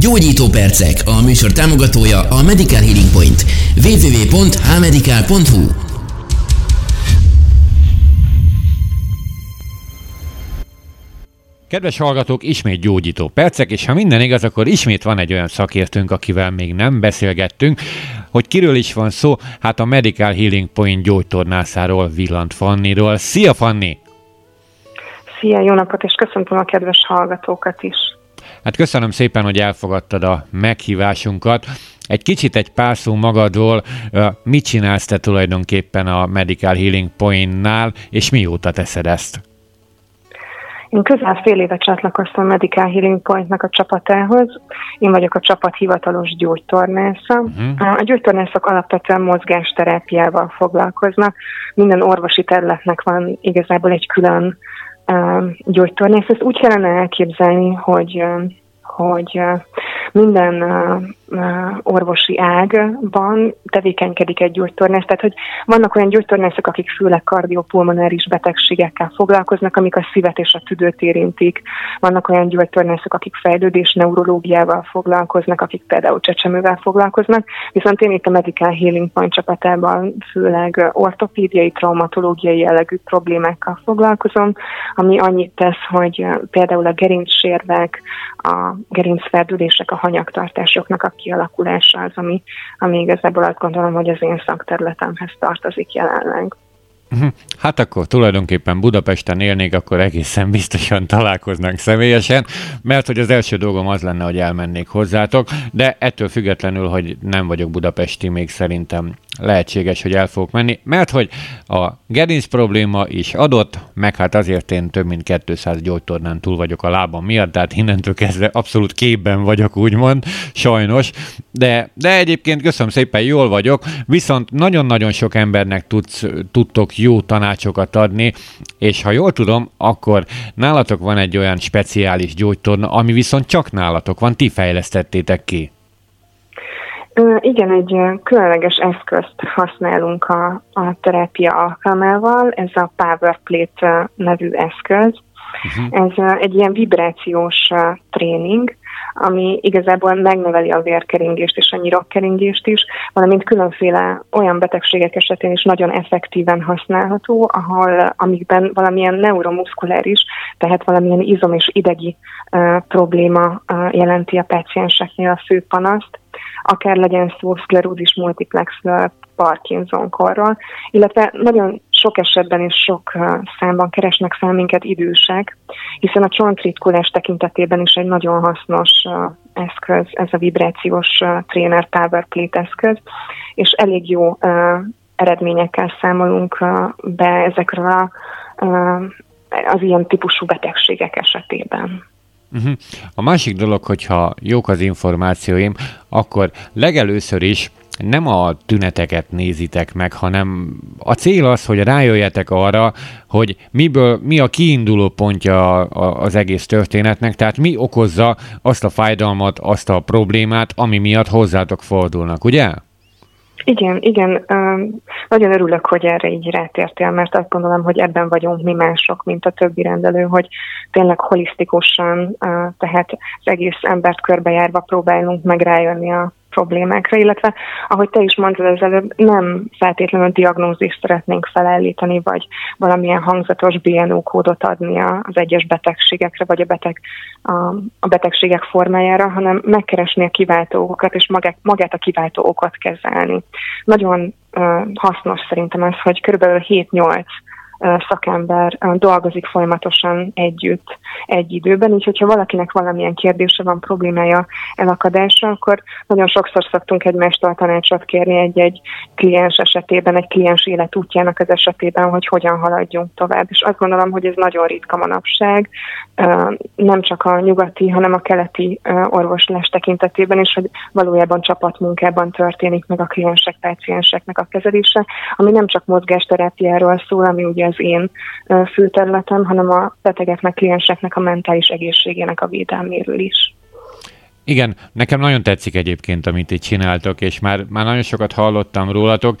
Gyógyító percek, a műsor támogatója a Medical Healing Point. www.hmedical.hu Kedves hallgatók, ismét gyógyító percek, és ha minden igaz, akkor ismét van egy olyan szakértőnk, akivel még nem beszélgettünk. Hogy kiről is van szó? Hát a Medical Healing Point gyógytornászáról, Villant Fanniról. Szia Fanni! Szia, jó napot, és köszöntöm a kedves hallgatókat is. Hát köszönöm szépen, hogy elfogadtad a meghívásunkat. Egy kicsit egy pár szó magadról, mit csinálsz te tulajdonképpen a Medical Healing Point-nál, és mióta teszed ezt? Én közel fél éve csatlakoztam a Medical Healing Point-nak a csapatához. Én vagyok a csapat hivatalos gyógytornásza. Uh-huh. A gyógytornászok alapvetően mozgásterápiával foglalkoznak. Minden orvosi területnek van igazából egy külön gyógytornász. Ezt úgy kellene elképzelni, hogy hogy minden orvosi ágban tevékenykedik egy gyógytornász. Tehát, hogy vannak olyan gyógytornászok, akik főleg kardiopulmonáris betegségekkel foglalkoznak, amik a szívet és a tüdőt érintik. Vannak olyan gyógytornászok, akik fejlődés neurológiával foglalkoznak, akik például csecsemővel foglalkoznak. Viszont én itt a Medical Healing Point csapatában főleg ortopédiai, traumatológiai jellegű problémákkal foglalkozom, ami annyit tesz, hogy például a gerincsérvek, a gerincferdülések, a hanyagtartásoknak a kialakulása az, ami, ami igazából azt gondolom, hogy az én szakterületemhez tartozik jelenleg. Mhm. Hát akkor tulajdonképpen Budapesten élnék, akkor egészen biztosan találkoznak személyesen, mert hogy az első dolgom az lenne, hogy elmennék hozzátok, de ettől függetlenül, hogy nem vagyok budapesti, még szerintem lehetséges, hogy el fogok menni, mert hogy a gerinc probléma is adott, meg hát azért én több mint 200 gyógytornán túl vagyok a lábam miatt, tehát innentől kezdve abszolút képben vagyok, úgymond, sajnos, de, de egyébként köszönöm szépen, jól vagyok, viszont nagyon-nagyon sok embernek tudsz, tudtok jó tanácsokat adni, és ha jól tudom, akkor nálatok van egy olyan speciális gyógytorna, ami viszont csak nálatok van, ti fejlesztettétek ki. Igen, egy különleges eszközt használunk a, a terápia alkalmával, ez a Power Plate nevű eszköz. Uh-huh. Ez egy ilyen vibrációs tréning, ami igazából megnöveli a vérkeringést és a nyirokkeringést is, valamint különféle olyan betegségek esetén is nagyon effektíven használható, ahol amikben valamilyen neuromuszkuláris, tehát valamilyen izom- és idegi uh, probléma uh, jelenti a pácienseknél a fő panaszt, akár legyen szó szklerózis multiplex Parkinson korról, illetve nagyon sok esetben és sok számban keresnek fel minket idősek, hiszen a csontritkulás tekintetében is egy nagyon hasznos eszköz, ez a vibrációs tréner Power Plate eszköz, és elég jó eredményekkel számolunk be ezekről a, az ilyen típusú betegségek esetében. Uh-huh. A másik dolog, hogyha jók az információim, akkor legelőször is nem a tüneteket nézitek meg, hanem a cél az, hogy rájöjjetek arra, hogy miből, mi a kiinduló pontja az egész történetnek, tehát mi okozza azt a fájdalmat, azt a problémát, ami miatt hozzátok fordulnak, ugye? Igen, igen. Nagyon örülök, hogy erre így rátértél, mert azt gondolom, hogy ebben vagyunk mi mások, mint a többi rendelő, hogy tényleg holisztikusan, tehát az egész embert körbejárva próbálunk meg rájönni a problémákra, illetve ahogy te is mondtad az előbb, nem feltétlenül diagnózist szeretnénk felállítani, vagy valamilyen hangzatos BNO kódot adni az egyes betegségekre, vagy a, beteg, a, a betegségek formájára, hanem megkeresni a kiváltó okokat, és magát, magát a kiváltó okot kezelni. Nagyon uh, hasznos szerintem az, hogy körülbelül 7-8 szakember dolgozik folyamatosan együtt egy időben, így hogyha valakinek valamilyen kérdése van, problémája elakadásra, akkor nagyon sokszor szoktunk egymástól tanácsot kérni egy-egy kliens esetében, egy kliens életútjának az esetében, hogy hogyan haladjunk tovább. És azt gondolom, hogy ez nagyon ritka manapság, nem csak a nyugati, hanem a keleti orvoslás tekintetében is, hogy valójában csapatmunkában történik meg a kliensek, pácienseknek a kezelése, ami nem csak mozgásterápiáról szól, ami ugye az én főterületem, hanem a betegeknek, klienseknek a mentális egészségének a védelméről is. Igen, nekem nagyon tetszik egyébként, amit itt csináltok, és már, már nagyon sokat hallottam rólatok.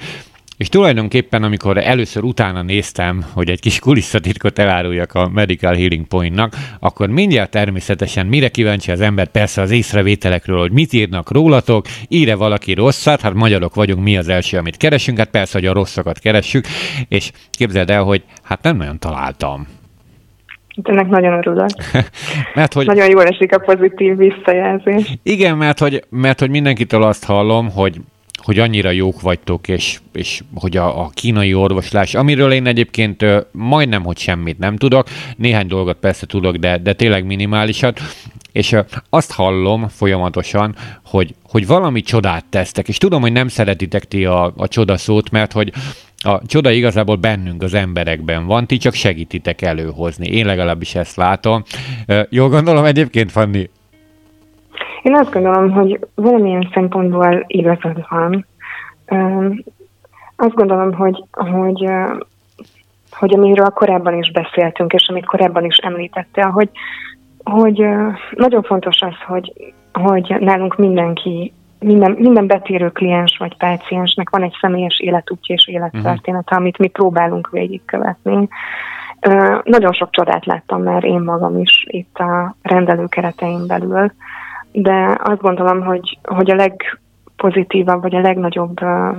És tulajdonképpen, amikor először utána néztem, hogy egy kis kulisszatitkot eláruljak a Medical Healing Pointnak, akkor mindjárt természetesen mire kíváncsi az ember, persze az észrevételekről, hogy mit írnak rólatok, íre valaki rosszat, hát magyarok vagyunk, mi az első, amit keresünk, hát persze, hogy a rosszakat keressük, és képzeld el, hogy hát nem nagyon találtam. Ennek nagyon örülök. mert, hogy... Nagyon jól esik a pozitív visszajelzés. Igen, mert hogy, mert hogy mindenkitől azt hallom, hogy hogy annyira jók vagytok, és, és hogy a, a kínai orvoslás, amiről én egyébként majdnem, hogy semmit nem tudok, néhány dolgot persze tudok, de, de tényleg minimálisat, és azt hallom folyamatosan, hogy, hogy valami csodát tesztek, és tudom, hogy nem szeretitek ti a, a csoda szót, mert hogy a csoda igazából bennünk, az emberekben van, ti csak segítitek előhozni. Én legalábbis ezt látom. Jól gondolom egyébként, Fanni? Én azt gondolom, hogy valamilyen szempontból igazad van. Azt gondolom, hogy, hogy, hogy amiről korábban is beszéltünk, és amit korábban is említettél, hogy, hogy nagyon fontos az, hogy, hogy nálunk mindenki minden, minden betérő kliens vagy páciensnek van egy személyes életútja és élettörténete, uh-huh. amit mi próbálunk végigkövetni. Uh, nagyon sok csodát láttam már én magam is itt a rendelő kereteim belül, de azt gondolom, hogy, hogy a legpozitívabb, vagy a legnagyobb uh,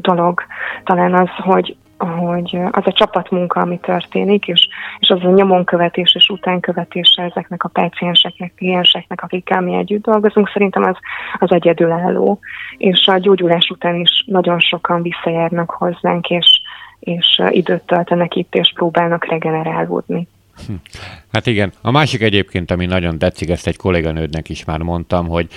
dolog talán az, hogy hogy az a csapatmunka, ami történik, és, és az a nyomonkövetés és utánkövetése ezeknek a pácienseknek, klienseknek, akikkel mi együtt dolgozunk, szerintem az, az egyedülálló. És a gyógyulás után is nagyon sokan visszajárnak hozzánk, és, és időt töltenek itt, és próbálnak regenerálódni. Hm. Hát igen. A másik egyébként, ami nagyon tetszik, ezt egy kolléganődnek is már mondtam, hogy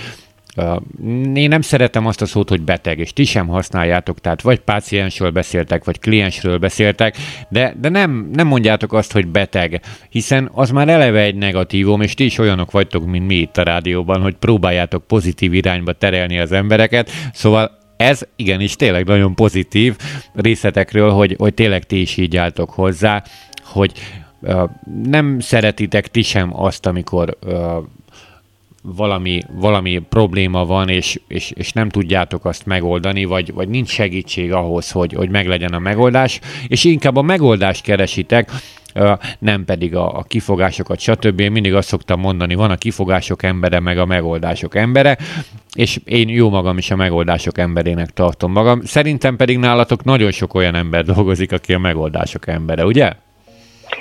én nem szeretem azt a szót, hogy beteg, és ti sem használjátok, tehát vagy páciensről beszéltek, vagy kliensről beszéltek, de, de nem, nem mondjátok azt, hogy beteg, hiszen az már eleve egy negatívum, és ti is olyanok vagytok, mint mi itt a rádióban, hogy próbáljátok pozitív irányba terelni az embereket, szóval ez igenis tényleg nagyon pozitív részletekről, hogy, hogy tényleg ti is így álltok hozzá, hogy nem szeretitek ti sem azt, amikor valami, valami probléma van, és, és, és nem tudjátok azt megoldani, vagy, vagy nincs segítség ahhoz, hogy, hogy meglegyen a megoldás, és inkább a megoldást keresitek, nem pedig a, a kifogásokat, stb. Én mindig azt szoktam mondani, van a kifogások embere, meg a megoldások embere, és én jó magam is a megoldások emberének tartom magam. Szerintem pedig nálatok nagyon sok olyan ember dolgozik, aki a megoldások embere, ugye?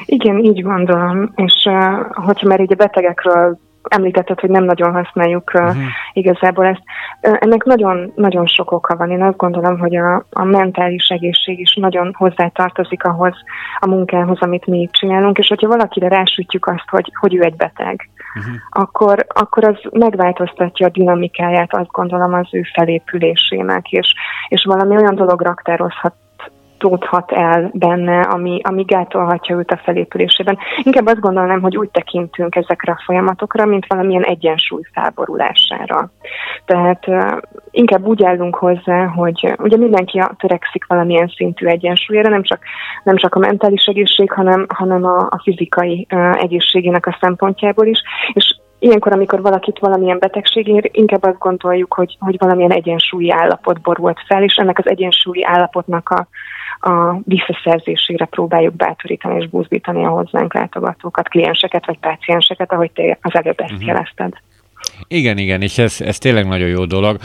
Igen, így gondolom, és hogyha már így a betegekről említetted, hogy nem nagyon használjuk uh-huh. igazából ezt. Ennek nagyon, nagyon sok oka van. Én azt gondolom, hogy a, a mentális egészség is nagyon hozzátartozik ahhoz a munkához, amit mi itt csinálunk, és hogyha valakire rásütjük azt, hogy, hogy ő egy beteg, uh-huh. akkor, akkor az megváltoztatja a dinamikáját, azt gondolom, az ő felépülésének, és, és valami olyan dolog raktározhat tódhat el benne, ami, ami gátolhatja őt a felépülésében. Inkább azt gondolnám, hogy úgy tekintünk ezekre a folyamatokra, mint valamilyen egyensúly felborulására. Tehát uh, inkább úgy állunk hozzá, hogy ugye mindenki törekszik valamilyen szintű egyensúlyra, nem csak, nem csak a mentális egészség, hanem, hanem a, a fizikai uh, egészségének a szempontjából is, és Ilyenkor, amikor valakit valamilyen betegség ér, inkább azt gondoljuk, hogy, hogy valamilyen egyensúlyi állapot borult fel, és ennek az egyensúlyi állapotnak a, a visszaszerzésére próbáljuk bátorítani és buzdítani a hozzánk látogatókat, klienseket vagy pácienseket, ahogy te az előbb ezt uh-huh. jelezted. Igen, igen, és ez, ez tényleg nagyon jó dolog.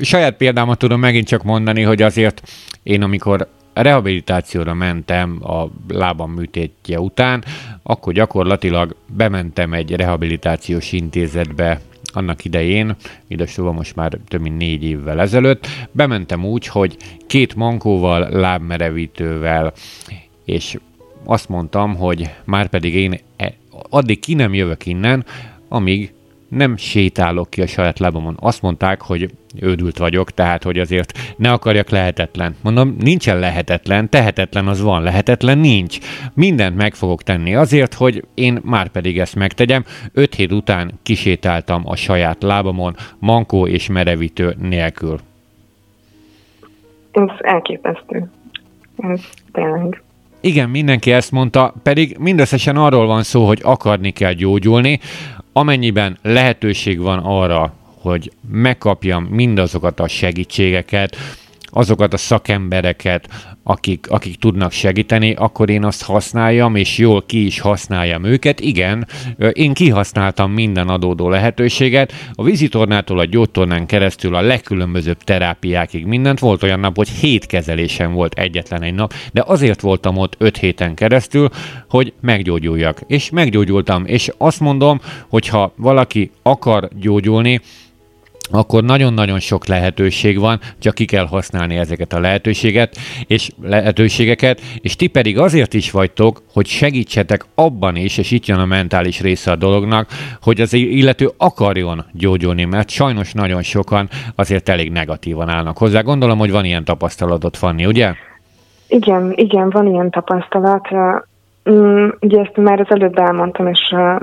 Saját példámat tudom megint csak mondani, hogy azért én amikor rehabilitációra mentem a lábam műtétje után, akkor gyakorlatilag bementem egy rehabilitációs intézetbe annak idején, idesóval most már több mint négy évvel ezelőtt, bementem úgy, hogy két mankóval, lábmerevítővel, és azt mondtam, hogy már pedig én e, addig ki nem jövök innen, amíg nem sétálok ki a saját lábamon. Azt mondták, hogy ődült vagyok, tehát hogy azért ne akarjak lehetetlen. Mondom, nincsen lehetetlen, tehetetlen az van, lehetetlen nincs. Mindent meg fogok tenni azért, hogy én már pedig ezt megtegyem. Öt hét után kisétáltam a saját lábamon, mankó és merevítő nélkül. Ez elképesztő. Ez tényleg. Igen, mindenki ezt mondta, pedig mindösszesen arról van szó, hogy akarni kell gyógyulni, amennyiben lehetőség van arra, hogy megkapjam mindazokat a segítségeket, azokat a szakembereket, akik, akik tudnak segíteni, akkor én azt használjam, és jól ki is használjam őket. Igen, én kihasználtam minden adódó lehetőséget, a vízitornától a gyógytornán keresztül a legkülönbözőbb terápiákig mindent. Volt olyan nap, hogy hét kezelésem volt egyetlen egy nap, de azért voltam ott öt héten keresztül, hogy meggyógyuljak. És meggyógyultam, és azt mondom, hogy ha valaki akar gyógyulni, akkor nagyon-nagyon sok lehetőség van, csak ki kell használni ezeket a lehetőséget, és lehetőségeket, és ti pedig azért is vagytok, hogy segítsetek abban is, és itt jön a mentális része a dolognak, hogy az illető akarjon gyógyulni, mert sajnos nagyon sokan azért elég negatívan állnak hozzá. Gondolom, hogy van ilyen tapasztalatod, Fanni, ugye? Igen, igen, van ilyen tapasztalat. Mm, ugye ezt már az előbb elmondtam, és uh,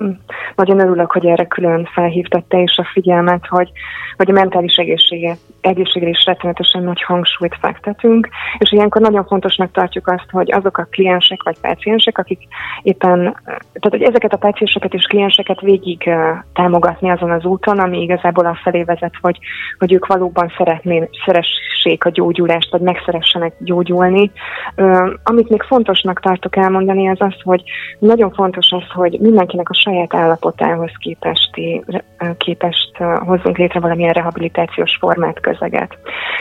nagyon örülök, hogy erre külön felhívtad te is a figyelmet, hogy, hogy a mentális egészsége, egészségre is rettenetesen nagy hangsúlyt fektetünk, és ilyenkor nagyon fontosnak tartjuk azt, hogy azok a kliensek vagy páciensek, akik éppen, tehát hogy ezeket a pácienseket és klienseket végig uh, támogatni azon az úton, ami igazából a felé vezet, hogy, hogy ők valóban szeretnék, szeressék a gyógyulást, vagy megszeressenek gyógyulni. Uh, amit még fontosnak tartok elmondani, az az, hogy nagyon fontos az, hogy mindenkinek a saját állapotához képesti, képest hozzunk létre valamilyen rehabilitációs formát, közeget.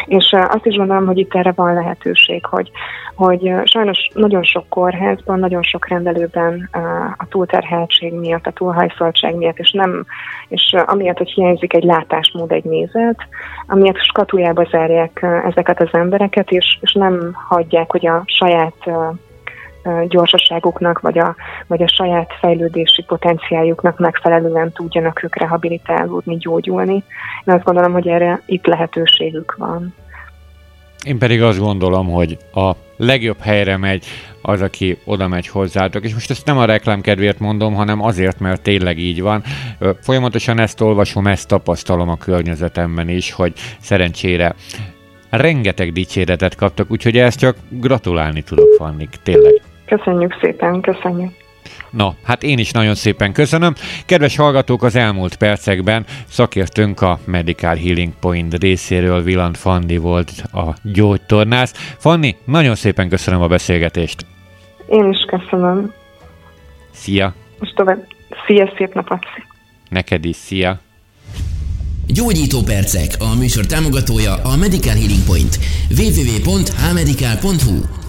És azt is gondolom, hogy itt erre van lehetőség, hogy, hogy sajnos nagyon sok kórházban, nagyon sok rendelőben a túlterheltség miatt, a túlhajszoltság miatt, és nem, és amiatt, hogy hiányzik egy látásmód, egy nézet, amiatt skatujába zárják ezeket az embereket, és, és nem hagyják, hogy a saját gyorsaságuknak, vagy a, vagy a saját fejlődési potenciáljuknak megfelelően tudjanak ők rehabilitálódni, gyógyulni. Én azt gondolom, hogy erre itt lehetőségük van. Én pedig azt gondolom, hogy a legjobb helyre megy az, aki oda megy hozzátok. És most ezt nem a reklám kedvéért mondom, hanem azért, mert tényleg így van. Folyamatosan ezt olvasom, ezt tapasztalom a környezetemben is, hogy szerencsére rengeteg dicséretet kaptak, úgyhogy ezt csak gratulálni tudok Fannik, tényleg. Köszönjük szépen, köszönjük. No, hát én is nagyon szépen köszönöm. Kedves hallgatók, az elmúlt percekben szakértőnk a Medical Healing Point részéről Vilant Fanni volt a gyógytornász. Fanni, nagyon szépen köszönöm a beszélgetést. Én is köszönöm. Szia! Most tovább. Szia, szép napot! Neked is, szia! Gyógyító percek, a műsor támogatója a Medical Healing Point. www.hmedical.hu